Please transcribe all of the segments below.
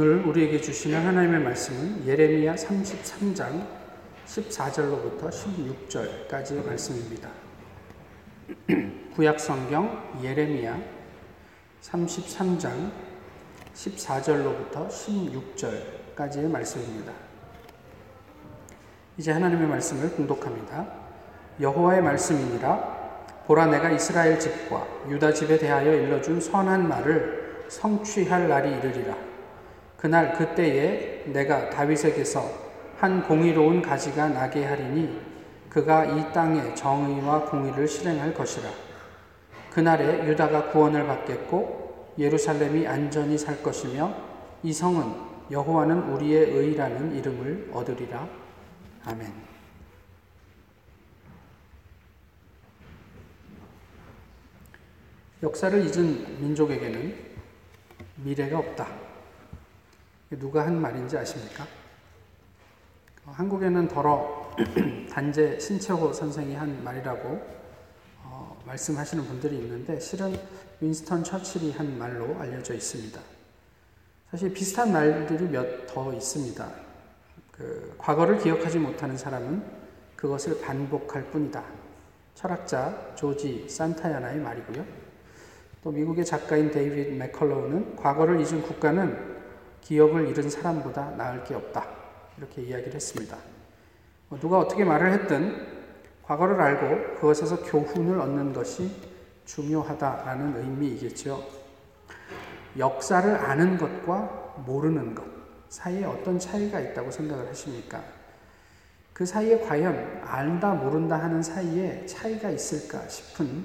오늘 우리에게 주시는 하나님의 말씀은 예레미야 33장 14절로부터 16절까지의 말씀입니다. 구약 성경 예레미야 33장 14절로부터 16절까지의 말씀입니다. 이제 하나님의 말씀을 공독합니다. 여호와의 말씀이니라 보라 내가 이스라엘 집과 유다 집에 대하여 일러준 선한 말을 성취할 날이 이르리라 그날 그때에 내가 다윗에게서 한 공의로운 가지가 나게 하리니 그가 이 땅에 정의와 공의를 실행할 것이라. 그날에 유다가 구원을 받겠고 예루살렘이 안전히 살 것이며 이 성은 여호와는 우리의 의라는 이름을 얻으리라. 아멘. 역사를 잊은 민족에게는 미래가 없다. 누가 한 말인지 아십니까? 어, 한국에는 더러 단재 신채호 선생이 한 말이라고 어, 말씀하시는 분들이 있는데 실은 윈스턴 처칠이 한 말로 알려져 있습니다. 사실 비슷한 말들이 몇 더 있습니다. 그 과거를 기억하지 못하는 사람은 그것을 반복할 뿐이다. 철학자 조지 산타야나의 말이고요. 또 미국의 작가인 데이비드 맥컬로우는 과거를 잊은 국가는 기억을 잃은 사람보다 나을 게 없다. 이렇게 이야기를 했습니다. 뭐 누가 어떻게 말을 했든 과거를 알고 그것에서 교훈을 얻는 것이 중요하다라는 의미이겠죠. 역사를 아는 것과 모르는 것 사이에 어떤 차이가 있다고 생각을 하십니까? 그 사이에 과연 알다 모른다 하는 사이에 차이가 있을까 싶은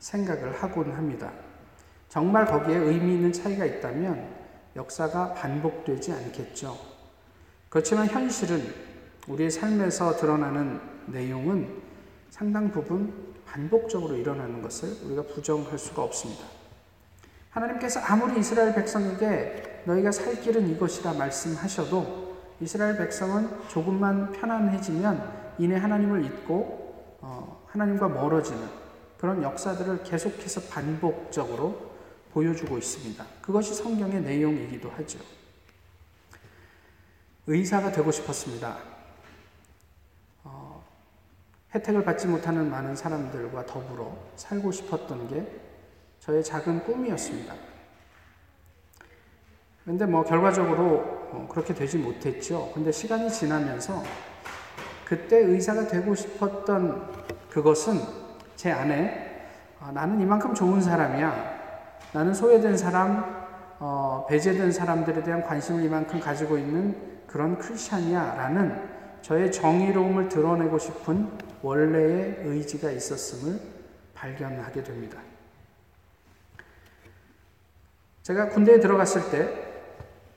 생각을 하곤 합니다. 정말 거기에 의미 있는 차이가 있다면 역사가 반복되지 않겠죠. 그렇지만 현실은 우리의 삶에서 드러나는 내용은 상당 부분 반복적으로 일어나는 것을 우리가 부정할 수가 없습니다. 하나님께서 아무리 이스라엘 백성에게 너희가 살 길은 이것이라 말씀하셔도 이스라엘 백성은 조금만 편안해지면 이내 하나님을 잊고 어, 하나님과 멀어지는 그런 역사들을 계속해서 반복적으로 보여주고 있습니다. 그것이 성경의 내용이기도 하죠. 의사가 되고 싶었습니다. 어, 혜택을 받지 못하는 많은 사람들과 더불어 살고 싶었던 게 저의 작은 꿈이었습니다. 근데 뭐 결과적으로 어, 그렇게 되지 못했죠. 근데 시간이 지나면서 그때 의사가 되고 싶었던 그것은 제 안에 아, 나는 이만큼 좋은 사람이야. 나는 소외된 사람, 어, 배제된 사람들에 대한 관심을 이만큼 가지고 있는 그런 크리스찬이야 라는 저의 정의로움을 드러내고 싶은 원래의 의지가 있었음을 발견하게 됩니다. 제가 군대에 들어갔을 때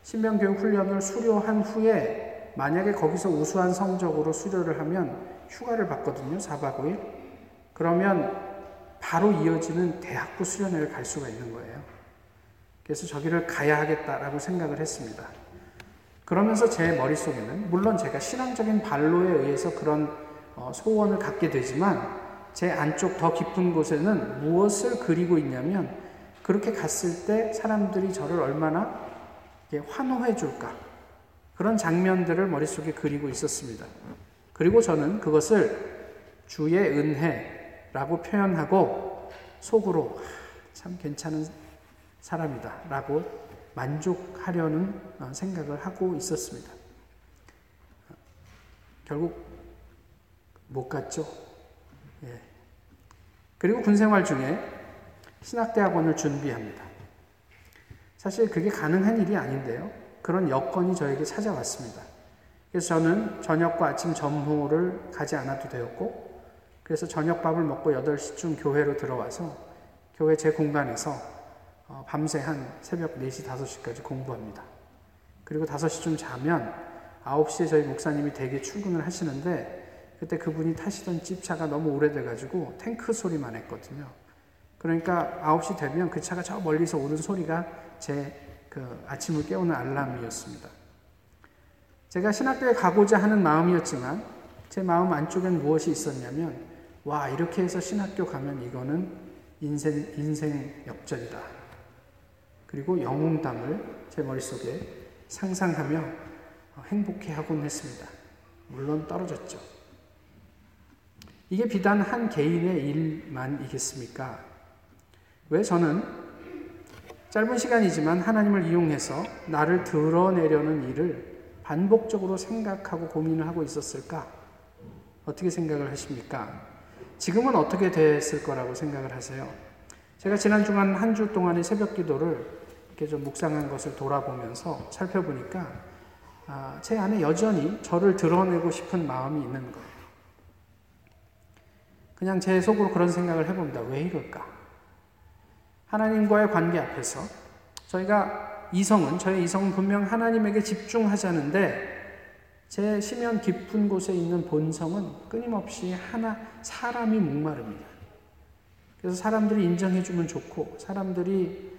신병교육 훈련을 수료한 후에 만약에 거기서 우수한 성적으로 수료를 하면 휴가를 받거든요. 4박 5일. 그러면 바로 이어지는 대학부 수련회를 갈 수가 있는 거예요. 그래서 저기를 가야 하겠다라고 생각을 했습니다. 그러면서 제 머릿속에는 물론 제가 신앙적인 발로에 의해서 그런 어, 소원을 갖게 되지만 제 안쪽 더 깊은 곳에는 무엇을 그리고 있냐면 그렇게 갔을 때 사람들이 저를 얼마나 환호해 줄까 그런 장면들을 머릿속에 그리고 있었습니다. 그리고 저는 그것을 주의 은혜 라고 표현하고 속으로 참 괜찮은 사람이다 라고 만족하려는 어, 생각을 하고 있었습니다. 결국 못 갔죠. 예. 그리고 군 생활 중에 신학대학원을 준비합니다. 사실 그게 가능한 일이 아닌데요. 그런 여건이 저에게 찾아왔습니다. 그래서 저는 저녁과 아침 점호를 가지 않아도 되었고, 그래서 저녁밥을 먹고 8시쯤 교회로 들어와서 교회 제 공간에서 어, 밤새 한 새벽 4시, 5시까지 공부합니다. 그리고 5시쯤 자면 9시에 저희 목사님이 대개 출근을 하시는데 그때 그분이 타시던 집차가 너무 오래돼가지고 탱크 소리만 했거든요. 그러니까 9시 되면 그 차가 저 멀리서 오는 소리가 제 그 아침을 깨우는 알람이었습니다. 제가 신학교에 가고자 하는 마음이었지만 제 마음 안쪽엔 무엇이 있었냐면 와, 이렇게 해서 신학교 가면 이거는 인생, 인생 역전이다. 그리고 영웅담을 제 머릿속에 상상하며 행복해 하곤 했습니다. 물론 떨어졌죠. 이게 비단 한 개인의 일만이겠습니까? 왜 저는 짧은 시간이지만 하나님을 이용해서 나를 드러내려는 일을 반복적으로 생각하고 고민을 하고 있었을까? 어떻게 생각을 하십니까? 지금은 어떻게 됐을 거라고 생각을 하세요? 제가 지난 주간 한 주 동안의 새벽 기도를 이렇게 좀 묵상한 것을 돌아보면서 살펴보니까 아, 제 안에 여전히 저를 드러내고 싶은 마음이 있는 거예요. 그냥 제 속으로 그런 생각을 해봅니다. 왜 이럴까? 하나님과의 관계 앞에서 저희가 이성은, 저의 이성은 분명 하나님에게 집중하자는데 제 심연 깊은 곳에 있는 본성은 끊임없이 하나, 사람이 목마릅니다. 그래서 사람들이 인정해주면 좋고, 사람들이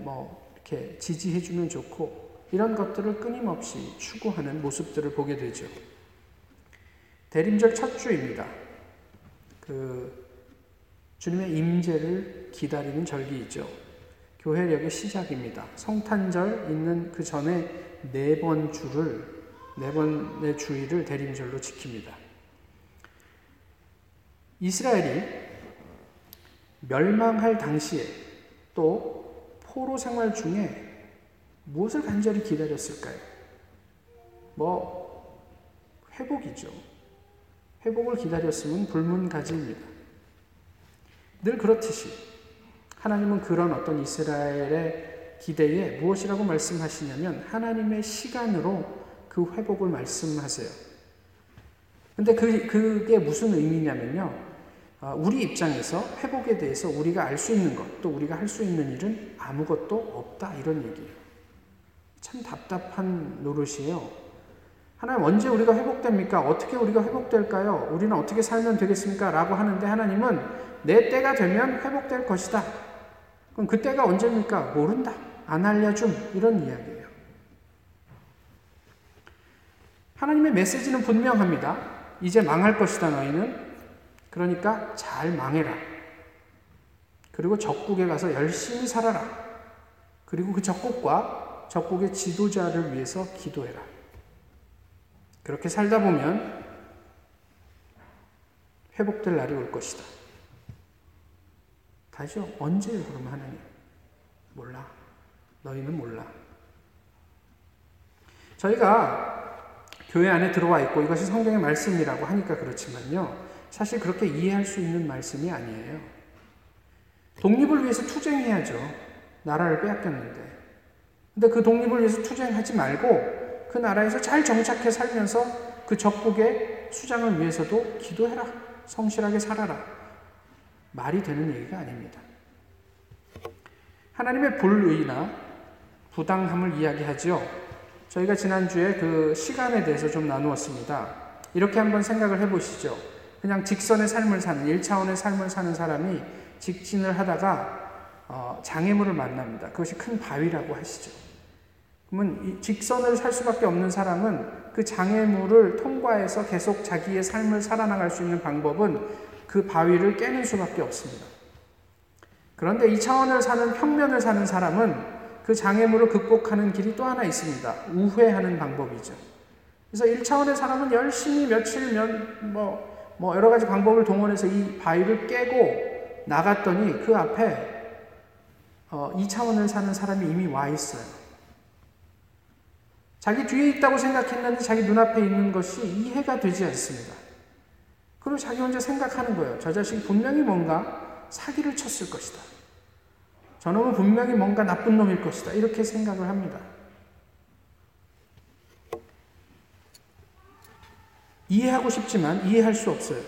뭐, 이렇게 지지해주면 좋고, 이런 것들을 끊임없이 추구하는 모습들을 보게 되죠. 대림절 첫 주입니다. 그 주님의 임재를 기다리는 절기이죠. 교회력의 시작입니다. 성탄절 있는 그 전에 네 번 주를 네 번의 주일을 대림절로 지킵니다. 이스라엘이 멸망할 당시에 또 포로 생활 중에 무엇을 간절히 기다렸을까요? 뭐, 회복이죠. 회복을 기다렸으면 불문가지입니다. 늘 그렇듯이 하나님은 그런 어떤 이스라엘의 기대에 무엇이라고 말씀하시냐면 하나님의 시간으로 그 회복을 말씀하세요. 근데 그, 그게 무슨 의미냐면요. 아, 우리 입장에서 회복에 대해서 우리가 알 수 있는 것, 또 우리가 할 수 있는 일은 아무것도 없다. 이런 얘기예요. 참 답답한 노릇이에요. 하나님 언제 우리가 회복됩니까? 어떻게 우리가 회복될까요? 우리는 어떻게 살면 되겠습니까? 라고 하는데 하나님은 내 때가 되면 회복될 것이다. 그럼 그 때가 언제입니까? 모른다. 안 알려줌. 이런 이야기예요. 하나님의 메시지는 분명합니다. 이제 망할 것이다, 너희는. 그러니까 잘 망해라. 그리고 적국에 가서 열심히 살아라. 그리고 그 적국과 적국의 지도자를 위해서 기도해라. 그렇게 살다 보면 회복될 날이 올 것이다. 다시요. 언제요, 그러면 하나님? 몰라. 너희는 몰라. 저희가 교회 안에 들어와 있고 이것이 성경의 말씀이라고 하니까 그렇지만요. 사실 그렇게 이해할 수 있는 말씀이 아니에요. 독립을 위해서 투쟁해야죠. 나라를 빼앗겼는데. 근데 그 독립을 위해서 투쟁하지 말고 그 나라에서 잘 정착해 살면서 그 적국의 수장을 위해서도 기도해라. 성실하게 살아라. 말이 되는 얘기가 아닙니다. 하나님의 불의나 부당함을 이야기하지요. 저희가 지난주에 그 시간에 대해서 좀 나누었습니다. 이렇게 한번 생각을 해보시죠. 그냥 직선의 삶을 사는, 1차원의 삶을 사는 사람이 직진을 하다가 어, 장애물을 만납니다. 그것이 큰 바위라고 하시죠. 그러면 직선을 살 수밖에 없는 사람은 그 장애물을 통과해서 계속 자기의 삶을 살아나갈 수 있는 방법은 그 바위를 깨는 수밖에 없습니다. 그런데 이 차원을 사는 평면을 사는 사람은 그 장애물을 극복하는 길이 또 하나 있습니다. 우회하는 방법이죠. 그래서 1차원의 사람은 열심히 며칠, 몇, 뭐, 뭐 여러 가지 방법을 동원해서 이 바위를 깨고 나갔더니 그 앞에 어, 2차원을 사는 사람이 이미 와 있어요. 자기 뒤에 있다고 생각했는데 자기 눈앞에 있는 것이 이해가 되지 않습니다. 그리고 자기 혼자 생각하는 거예요. 저 자식 분명히 뭔가 사기를 쳤을 것이다. 저놈은 분명히 뭔가 나쁜 놈일 것이다. 이렇게 생각을 합니다. 이해하고 싶지만 이해할 수 없어요.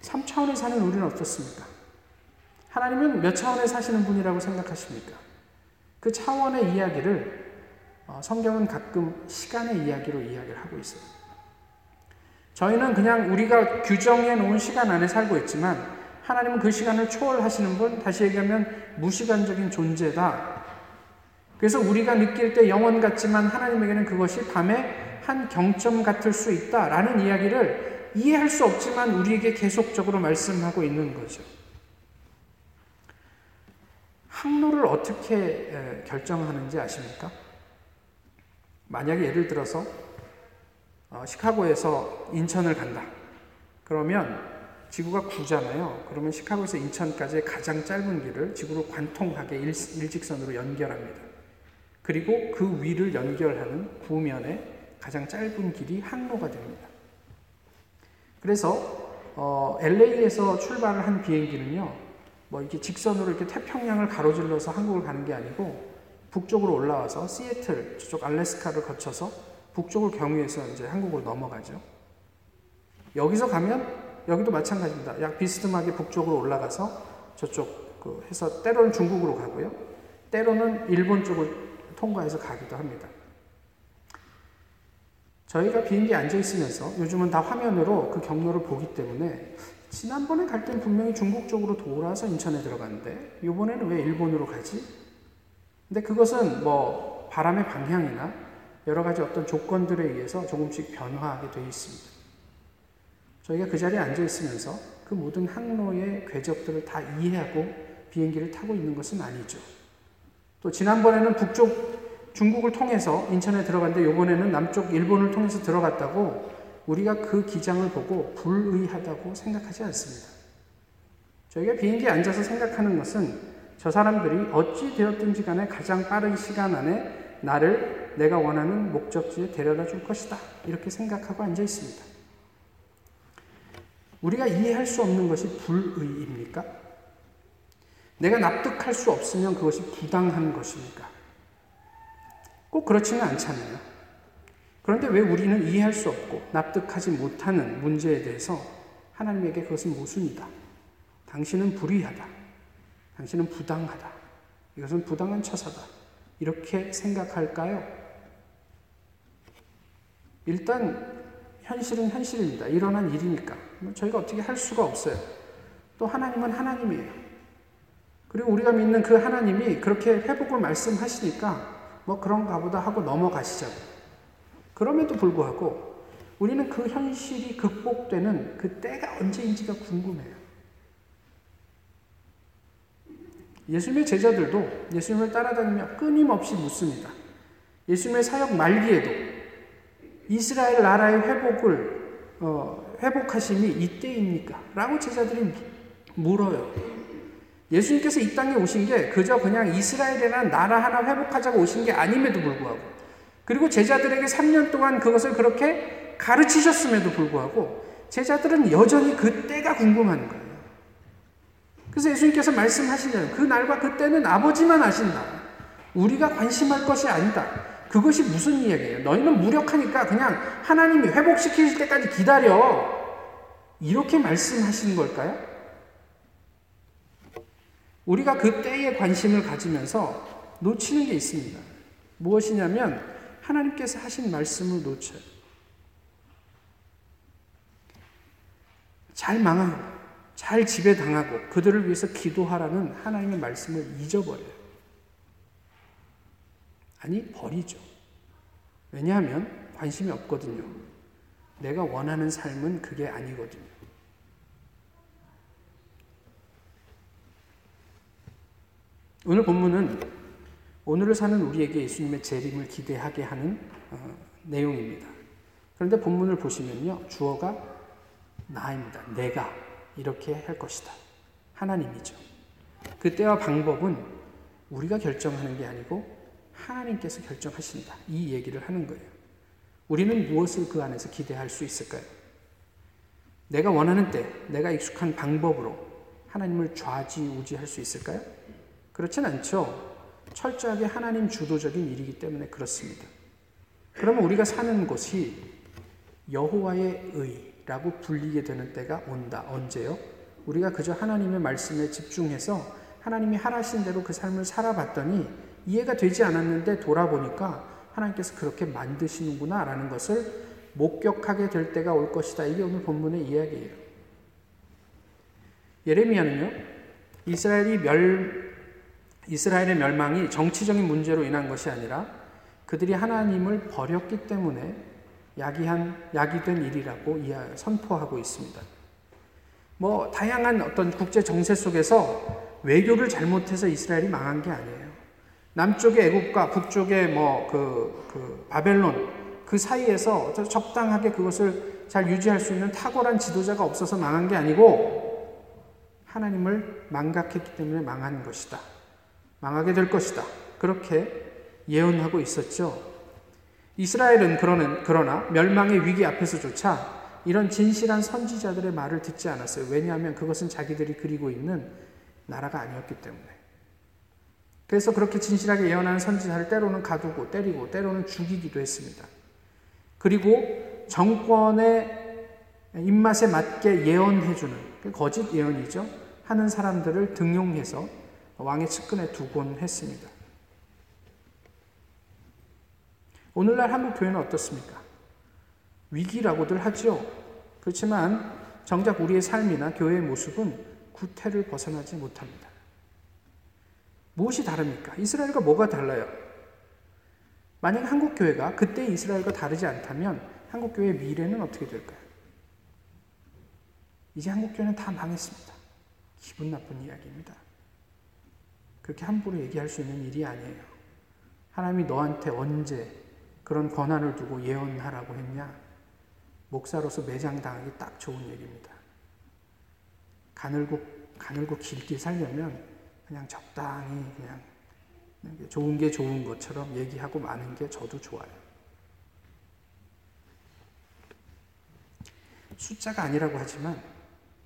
3차원에 사는 우리는 어떻습니까? 하나님은 몇 차원에 사시는 분이라고 생각하십니까? 그 차원의 이야기를 어, 성경은 가끔 시간의 이야기로 이야기를 하고 있어요. 저희는 그냥 우리가 규정해 놓은 시간 안에 살고 있지만 하나님은 그 시간을 초월하시는 분, 다시 얘기하면 무시간적인 존재다. 그래서 우리가 느낄 때 영원 같지만 하나님에게는 그것이 밤에 한 경점 같을 수 있다라는 이야기를 이해할 수 없지만 우리에게 계속적으로 말씀하고 있는 거죠. 항로를 어떻게 결정하는지 아십니까? 만약에 예를 들어서 어, 시카고에서 인천을 간다. 그러면 지구가 구잖아요. 그러면 시카고에서 인천까지의 가장 짧은 길을 지구로 관통하게 일, 일직선으로 연결합니다. 그리고 그 위를 연결하는 구면의 가장 짧은 길이 항로가 됩니다. 그래서 어, LA에서 출발을 한 비행기는요, 뭐 이렇게 직선으로 이렇게 태평양을 가로질러서 한국을 가는 게 아니고 북쪽으로 올라와서 시애틀, 저쪽 알래스카를 거쳐서 북쪽을 경유해서 이제 한국으로 넘어가죠. 여기서 가면 여기도 마찬가지입니다. 약 비스듬하게 북쪽으로 올라가서 저쪽 그 해서 때로는 중국으로 가고요. 때로는 일본 쪽을 통과해서 가기도 합니다. 저희가 비행기에 앉아 있으면서 요즘은 다 화면으로 그 경로를 보기 때문에 지난번에 갈 땐 분명히 중국 쪽으로 돌아서 인천에 들어갔는데 이번에는 왜 일본으로 가지? 근데 그것은 뭐 바람의 방향이나 여러 가지 어떤 조건들에 의해서 조금씩 변화하게 되어 있습니다. 저희가 그 자리에 앉아 있으면서 그 모든 항로의 궤적들을 다 이해하고 비행기를 타고 있는 것은 아니죠. 또 지난번에는 북쪽 중국을 통해서 인천에 들어갔는데 이번에는 남쪽 일본을 통해서 들어갔다고 우리가 그 기장을 보고 불의하다고 생각하지 않습니다. 저희가 비행기에 앉아서 생각하는 것은 저 사람들이 어찌 되었든지 간에 가장 빠른 시간 안에 나를 내가 원하는 목적지에 데려다 줄 것이다. 이렇게 생각하고 앉아 있습니다. 우리가 이해할 수 없는 것이 불의입니까? 내가 납득할 수 없으면 그것이 부당한 것입니까? 꼭 그렇지는 않잖아요. 그런데 왜 우리는 이해할 수 없고 납득하지 못하는 문제에 대해서 하나님에게 그것은 모순이다. 당신은 불의하다. 당신은 부당하다. 이것은 부당한 처사다. 이렇게 생각할까요? 일단 현실은 현실입니다. 일어난 일이니까. 뭐 저희가 어떻게 할 수가 없어요. 또 하나님은 하나님이에요. 그리고 우리가 믿는 그 하나님이 그렇게 회복을 말씀하시니까 뭐 그런가 보다 하고 넘어가시자고. 그럼에도 불구하고 우리는 그 현실이 극복되는 그 때가 언제인지가 궁금해요. 예수님의 제자들도 예수님을 따라다니며 끊임없이 묻습니다. 예수님의 사역 말기에도 이스라엘 나라의 회복을 어, 회복하심이 이때입니까? 라고 제자들이 물어요. 예수님께서 이 땅에 오신 게 그저 그냥 이스라엘이라는 나라 하나 회복하자고 오신 게 아님에도 불구하고 그리고 제자들에게 3년 동안 그것을 그렇게 가르치셨음에도 불구하고 제자들은 여전히 그 때가 궁금한 거예요. 그래서 예수님께서 말씀하시냐요. 그 날과 그 때는 아버지만 아신다. 우리가 관심할 것이 아니다. 그것이 무슨 이야기예요? 너희는 무력하니까 그냥 하나님이 회복시키실 때까지 기다려. 이렇게 말씀하시는 걸까요? 우리가 그 때에 관심을 가지면서 놓치는 게 있습니다. 무엇이냐면 하나님께서 하신 말씀을 놓쳐요. 잘 망하고 잘 지배당하고 그들을 위해서 기도하라는 하나님의 말씀을 잊어버려요. 아니, 버리죠. 왜냐하면 관심이 없거든요. 내가 원하는 삶은 그게 아니거든요. 오늘 본문은 오늘을 사는 우리에게 예수님의 재림을 기대하게 하는 어, 내용입니다. 그런데 본문을 보시면요. 주어가 나입니다. 내가 이렇게 할 것이다. 하나님이죠. 그 때와 방법은 우리가 결정하는 게 아니고 하나님께서 결정하신다. 이 얘기를 하는 거예요. 우리는 무엇을 그 안에서 기대할 수 있을까요? 내가 원하는 때, 내가 익숙한 방법으로 하나님을 좌지우지할 수 있을까요? 그렇진 않죠. 철저하게 하나님 주도적인 일이기 때문에 그렇습니다. 그러면 우리가 사는 곳이 여호와의 의라고 불리게 되는 때가 온다. 언제요? 우리가 그저 하나님의 말씀에 집중해서 하나님이 하라신 대로 그 삶을 살아봤더니 이해가 되지 않았는데 돌아보니까 하나님께서 그렇게 만드시는구나 라는 것을 목격하게 될 때가 올 것이다. 이게 오늘 본문의 이야기예요. 예레미야는요, 이스라엘이 멸, 이스라엘의 멸망이 정치적인 문제로 인한 것이 아니라 그들이 하나님을 버렸기 때문에 야기한, 야기된 일이라고 선포하고 있습니다. 뭐, 다양한 어떤 국제 정세 속에서 외교를 잘못해서 이스라엘이 망한 게 아니에요. 남쪽의 애국과 북쪽의 뭐그 그 바벨론 그 사이에서 적당하게 그것을 잘 유지할 수 있는 탁월한 지도자가 없어서 망한 게 아니고 하나님을 망각했기 때문에 망한 것이다. 망하게 될 것이다. 그렇게 예언하고 있었죠. 이스라엘은 그러는, 그러나 멸망의 위기 앞에서조차 이런 진실한 선지자들의 말을 듣지 않았어요. 왜냐하면 그것은 자기들이 그리고 있는 나라가 아니었기 때문에. 그래서 그렇게 진실하게 예언하는 선지자를 때로는 가두고 때리고 때로는 죽이기도 했습니다. 그리고 정권의 입맛에 맞게 예언해주는 그 거짓 예언이죠. 하는 사람들을 등용해서 왕의 측근에 두곤 했습니다. 오늘날 한국 교회는 어떻습니까? 위기라고들 하죠. 그렇지만 정작 우리의 삶이나 교회의 모습은 구태를 벗어나지 못합니다. 무엇이 다릅니까? 이스라엘과 뭐가 달라요? 만약 한국 교회가 그때 이스라엘과 다르지 않다면 한국 교회의 미래는 어떻게 될까요? 이제 한국 교회는 다 망했습니다. 기분 나쁜 이야기입니다. 그렇게 함부로 얘기할 수 있는 일이 아니에요. 하나님이 너한테 언제 그런 권한을 두고 예언하라고 했냐? 목사로서 매장당하기 딱 좋은 얘기입니다. 가늘고, 가늘고 길게 살려면 그냥 적당히 그냥 좋은 게 좋은 것처럼 얘기하고 마는 게 저도 좋아요. 숫자가 아니라고 하지만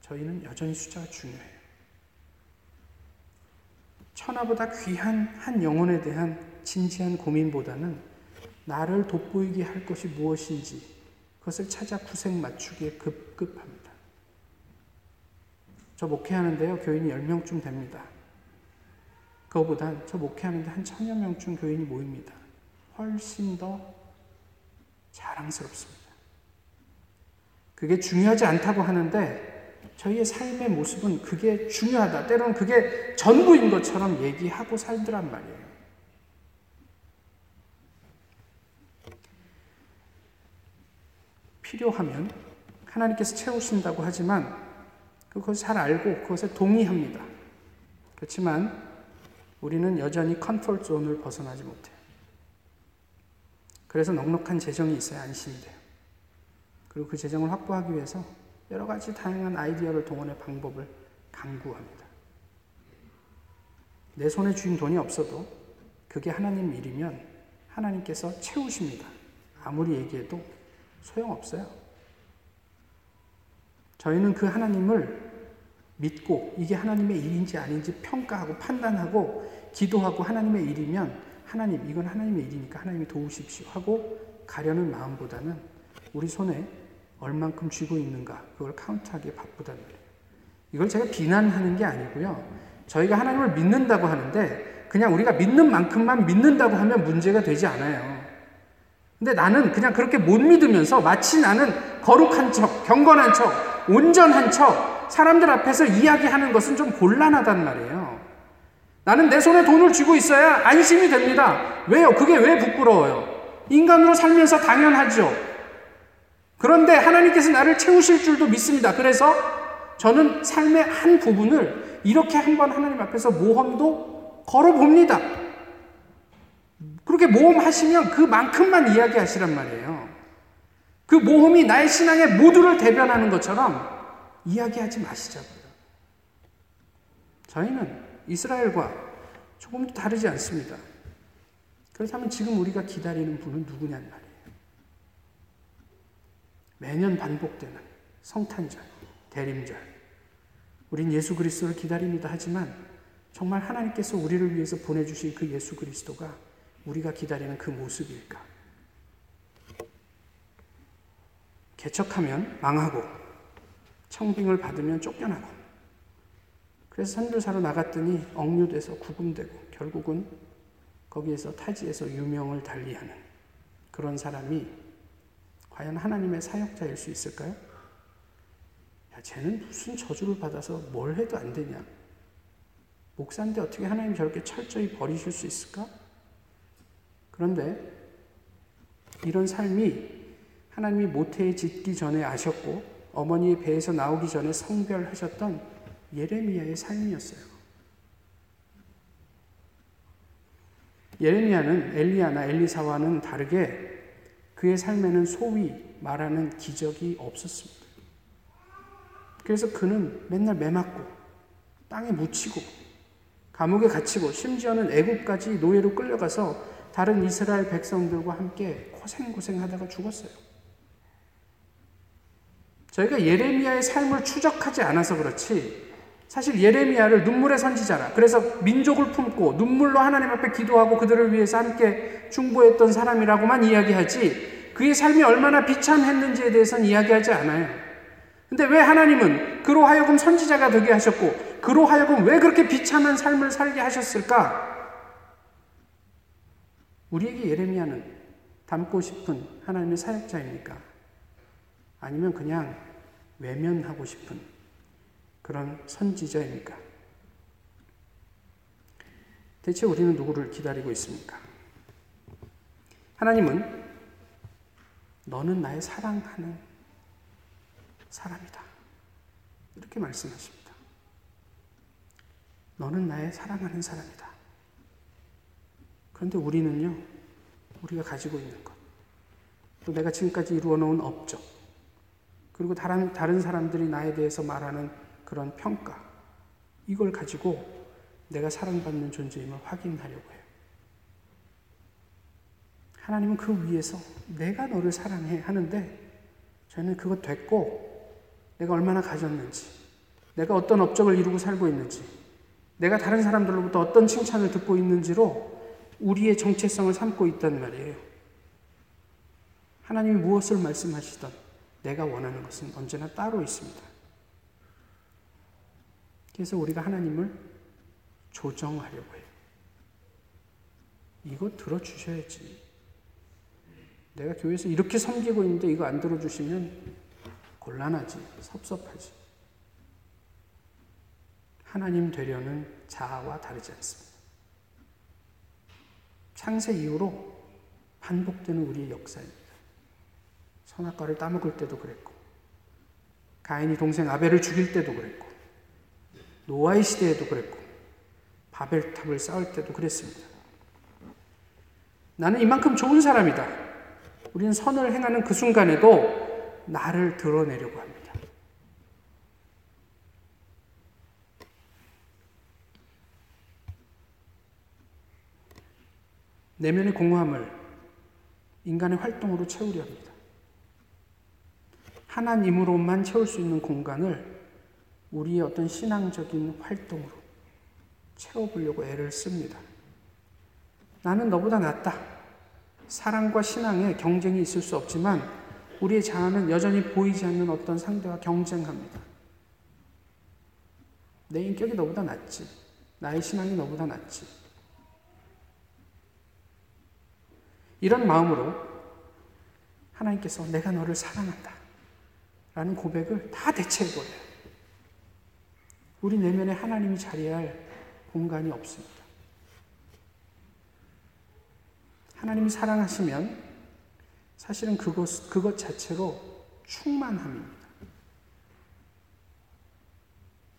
저희는 여전히 숫자가 중요해요. 천하보다 귀한 한 영혼에 대한 진지한 고민보다는 나를 돋보이게 할 것이 무엇인지 그것을 찾아 구색 맞추기에 급급합니다. 저 목회하는데요, 교인이 10명쯤 됩니다. 그거보단 저 목회하는데 한 천여 명쯤 교인이 모입니다. 훨씬 더 자랑스럽습니다. 그게 중요하지 않다고 하는데 저희의 삶의 모습은 그게 중요하다. 때로는 그게 전부인 것처럼 얘기하고 살더란 말이에요. 필요하면 하나님께서 채우신다고 하지만 그것을 잘 알고 그것에 동의합니다. 그렇지만 우리는 여전히 컨트롤 존을 벗어나지 못해요. 그래서 넉넉한 재정이 있어야 안심이 돼요. 그리고 그 재정을 확보하기 위해서 여러 가지 다양한 아이디어를 동원해 방법을 강구합니다. 내 손에 쥐인 돈이 없어도 그게 하나님 일이면 하나님께서 채우십니다. 아무리 얘기해도 소용없어요. 저희는 그 하나님을 믿고 이게 하나님의 일인지 아닌지 평가하고 판단하고 기도하고 하나님의 일이면 하나님 이건 하나님의 일이니까 하나님이 도우십시오 하고 가려는 마음보다는 우리 손에 얼만큼 쥐고 있는가 그걸 카운트하기에 바쁘다는 거예요. 이걸 제가 비난하는 게 아니고요. 저희가 하나님을 믿는다고 하는데 그냥 우리가 믿는 만큼만 믿는다고 하면 문제가 되지 않아요. 근데 나는 그냥 그렇게 못 믿으면서 마치 나는 거룩한 척, 경건한 척, 온전한 척, 사람들 앞에서 이야기하는 것은 좀 곤란하단 말이에요. 나는 내 손에 돈을 쥐고 있어야 안심이 됩니다. 왜요? 그게 왜 부끄러워요? 인간으로 살면서 당연하죠. 그런데 하나님께서 나를 채우실 줄도 믿습니다. 그래서 저는 삶의 한 부분을 이렇게 한번 하나님 앞에서 모험도 걸어봅니다. 그렇게 모험하시면 그만큼만 이야기하시란 말이에요. 그 모험이 나의 신앙의 모두를 대변하는 것처럼 이야기하지 마시자고요. 저희는 이스라엘과 조금도 다르지 않습니다. 그렇다면 지금 우리가 기다리는 분은 누구냐는 말이에요. 매년 반복되는 성탄절, 대림절. 우린 예수 그리스도를 기다립니다 하지만 정말 하나님께서 우리를 위해서 보내주신 그 예수 그리스도가 우리가 기다리는 그 모습일까? 개척하면 망하고 청빙을 받으면 쫓겨나고 그래서 선교사로 나갔더니 억류돼서 구금되고 결국은 거기에서 타지에서 유명을 달리하는 그런 사람이 과연 하나님의 사역자일 수 있을까요? 야, 쟤는 무슨 저주를 받아서 뭘 해도 안 되냐? 목사인데 어떻게 하나님 저렇게 철저히 버리실 수 있을까? 그런데 이런 삶이 하나님이 모태에 짓기 전에 아셨고 어머니의 배에서 나오기 전에 성별하셨던 예레미야의 삶이었어요. 예레미야는 엘리야나 엘리사와는 다르게 그의 삶에는 소위 말하는 기적이 없었습니다. 그래서 그는 맨날 매맞고 땅에 묻히고 감옥에 갇히고 심지어는 애국까지 노예로 끌려가서 다른 이스라엘 백성들과 함께 고생고생하다가 죽었어요. 저희가 예레미야의 삶을 추적하지 않아서 그렇지 사실 예레미야를 눈물의 선지자라 그래서 민족을 품고 눈물로 하나님 앞에 기도하고 그들을 위해서 함께 중보했던 사람이라고만 이야기하지 그의 삶이 얼마나 비참했는지에 대해서는 이야기하지 않아요. 근데 왜 하나님은 그로 하여금 선지자가 되게 하셨고 그로 하여금 왜 그렇게 비참한 삶을 살게 하셨을까? 우리에게 예레미야는 닮고 싶은 하나님의 사역자입니까? 아니면 그냥 외면하고 싶은 그런 선지자입니까? 대체 우리는 누구를 기다리고 있습니까? 하나님은 너는 나의 사랑하는 사람이다. 이렇게 말씀하십니다. 너는 나의 사랑하는 사람이다. 그런데 우리는요, 우리가 가지고 있는 것, 또 내가 지금까지 이루어 놓은 업적, 그리고 다른, 다른 사람들이 나에 대해서 말하는 그런 평가, 이걸 가지고 내가 사랑받는 존재임을 확인하려고 해요. 하나님은 그 위에서 내가 너를 사랑해 하는데 저는 그것 됐고 내가 얼마나 가졌는지, 내가 어떤 업적을 이루고 살고 있는지, 내가 다른 사람들로부터 어떤 칭찬을 듣고 있는지로 우리의 정체성을 삼고 있단 말이에요. 하나님이 무엇을 말씀하시던 내가 원하는 것은 언제나 따로 있습니다. 그래서 우리가 하나님을 조정하려고 해요. 이거 들어주셔야지. 내가 교회에서 이렇게 섬기고 있는데 이거 안 들어주시면 곤란하지, 섭섭하지. 하나님 되려는 자아와 다르지 않습니다. 창세 이후로 반복되는 우리의 역사입니다. 선악과를 따먹을 때도 그랬고, 가인이 동생 아벨을 죽일 때도 그랬고, 노아의 시대에도 그랬고, 바벨탑을 쌓을 때도 그랬습니다. 나는 이만큼 좋은 사람이다. 우리는 선을 행하는 그 순간에도 나를 드러내려고 합니다. 내면의 공허함을 인간의 활동으로 채우려 합니다. 하나님으로만 채울 수 있는 공간을 우리의 어떤 신앙적인 활동으로 채워보려고 애를 씁니다. 나는 너보다 낫다. 사랑과 신앙에 경쟁이 있을 수 없지만 우리의 자아는 여전히 보이지 않는 어떤 상대와 경쟁합니다. 내 인격이 너보다 낫지. 나의 신앙이 너보다 낫지. 이런 마음으로 하나님께서 내가 너를 사랑한다. 라는 고백을 다 대체해버려요. 우리 내면에 하나님이 자리할 공간이 없습니다. 하나님이 사랑하시면 사실은 그것, 그것 자체로 충만함입니다.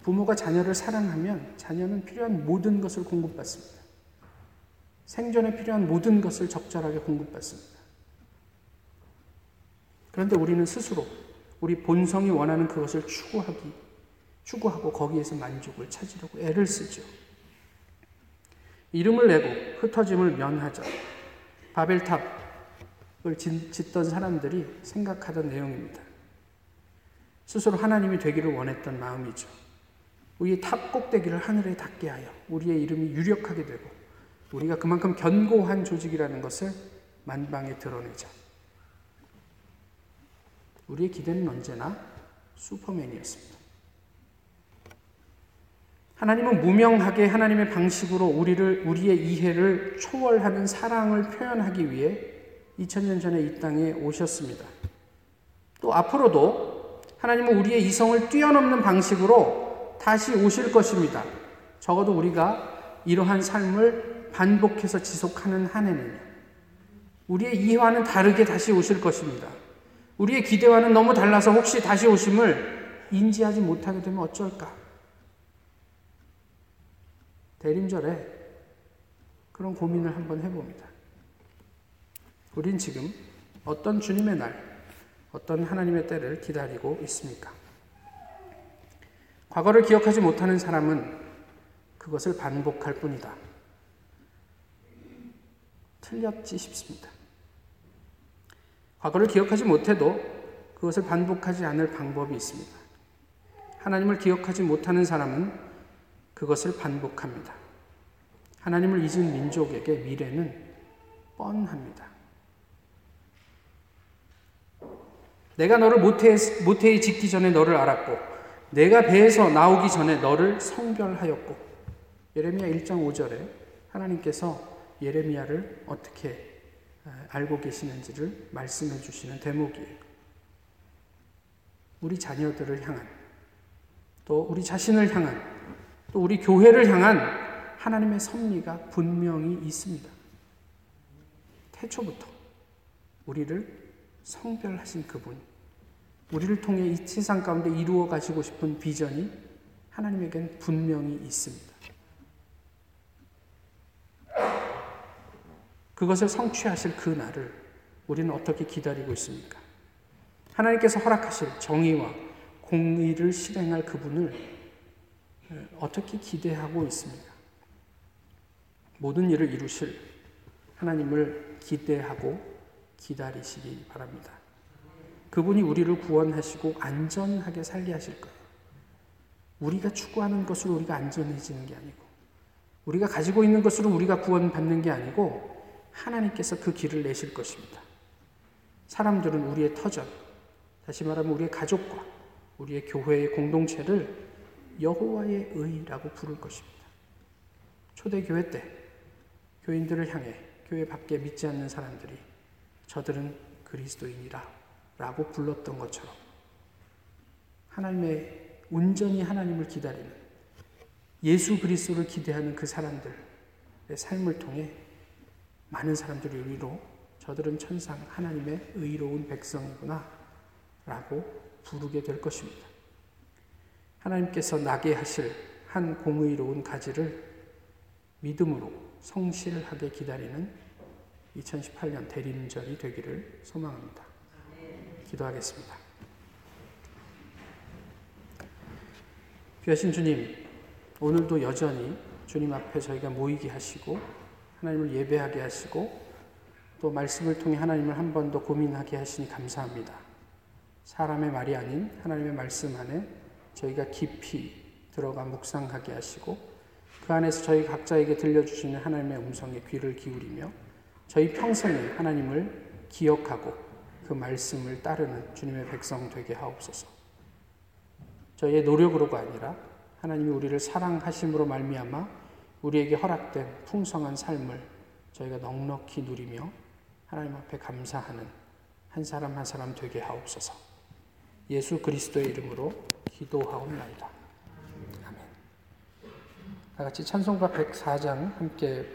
부모가 자녀를 사랑하면 자녀는 필요한 모든 것을 공급받습니다. 생존에 필요한 모든 것을 적절하게 공급받습니다. 그런데 우리는 스스로 우리 본성이 원하는 그것을 추구하기, 추구하고 거기에서 만족을 찾으려고 애를 쓰죠. 이름을 내고 흩어짐을 면하자. 바벨탑을 짓던 사람들이 생각하던 내용입니다. 스스로 하나님이 되기를 원했던 마음이죠. 우리의 탑 꼭대기를 하늘에 닿게 하여 우리의 이름이 유력하게 되고 우리가 그만큼 견고한 조직이라는 것을 만방에 드러내자. 우리의 기대는 언제나 슈퍼맨이었습니다. 하나님은 무명하게 하나님의 방식으로 우리를, 우리의 이해를 초월하는 사랑을 표현하기 위해 2000년 전에 이 땅에 오셨습니다. 또 앞으로도 하나님은 우리의 이성을 뛰어넘는 방식으로 다시 오실 것입니다. 적어도 우리가 이러한 삶을 반복해서 지속하는 한 해는 우리의 이해와는 다르게 다시 오실 것입니다. 우리의 기대와는 너무 달라서 혹시 다시 오심을 인지하지 못하게 되면 어쩔까? 대림절에 그런 고민을 한번 해봅니다. 우린 지금 어떤 주님의 날, 어떤 하나님의 때를 기다리고 있습니까? 과거를 기억하지 못하는 사람은 그것을 반복할 뿐이다. 틀렸지 싶습니다. 과거를 기억하지 못해도 그것을 반복하지 않을 방법이 있습니다. 하나님을 기억하지 못하는 사람은 그것을 반복합니다. 하나님을 잊은 민족에게 미래는 뻔합니다. 내가 너를 모태에, 모태에 짓기 전에 너를 알았고, 내가 배에서 나오기 전에 너를 성별하였고, 예레미야 1장 5절에 하나님께서 예레미야를 어떻게 알고 계시는지를 말씀해 주시는 대목이에요. 우리 자녀들을 향한, 또 우리 자신을 향한, 또 우리 교회를 향한 하나님의 섭리가 분명히 있습니다. 태초부터 우리를 성별하신 그분, 우리를 통해 이 세상 가운데 이루어 가시고 싶은 비전이 하나님에겐 분명히 있습니다. 그것을 성취하실 그 날을 우리는 어떻게 기다리고 있습니까? 하나님께서 허락하실 정의와 공의를 실행할 그분을 어떻게 기대하고 있습니까? 모든 일을 이루실 하나님을 기대하고 기다리시기 바랍니다. 그분이 우리를 구원하시고 안전하게 살게 하실 거예요. 우리가 추구하는 것으로 우리가 안전해지는 게 아니고, 우리가 가지고 있는 것으로 우리가 구원받는 게 아니고, 하나님께서 그 길을 내실 것입니다. 사람들은 우리의 터전, 다시 말하면 우리의 가족과 우리의 교회의 공동체를 여호와의 의라고 부를 것입니다. 초대교회 때 교인들을 향해 교회 밖에 믿지 않는 사람들이 저들은 그리스도인이라 라고 불렀던 것처럼 하나님의 온전히 하나님을 기다리는 예수 그리스도를 기대하는 그 사람들의 삶을 통해 많은 사람들이 우리로 저들은 천상 하나님의 의로운 백성이구나 라고 부르게 될 것입니다. 하나님께서 나게 하실 한 공의로운 가지를 믿음으로 성실하게 기다리는 2018년 대림절이 되기를 소망합니다. 기도하겠습니다. 귀하신 주님, 오늘도 여전히 주님 앞에 저희가 모이게 하시고 하나님을 예배하게 하시고 또 말씀을 통해 하나님을 한 번 더 고민하게 하시니 감사합니다. 사람의 말이 아닌 하나님의 말씀 안에 저희가 깊이 들어가 묵상하게 하시고 그 안에서 저희 각자에게 들려주시는 하나님의 음성에 귀를 기울이며 저희 평생에 하나님을 기억하고 그 말씀을 따르는 주님의 백성 되게 하옵소서. 저희의 노력으로가 아니라 하나님이 우리를 사랑하심으로 말미암아 우리에게 허락된 풍성한 삶을 저희가 넉넉히 누리며 하나님 앞에 감사하는 한 사람 한 사람 되게 하옵소서. 예수 그리스도의 이름으로 기도하옵나이다. 아멘. 다 같이 찬송가 104장 함께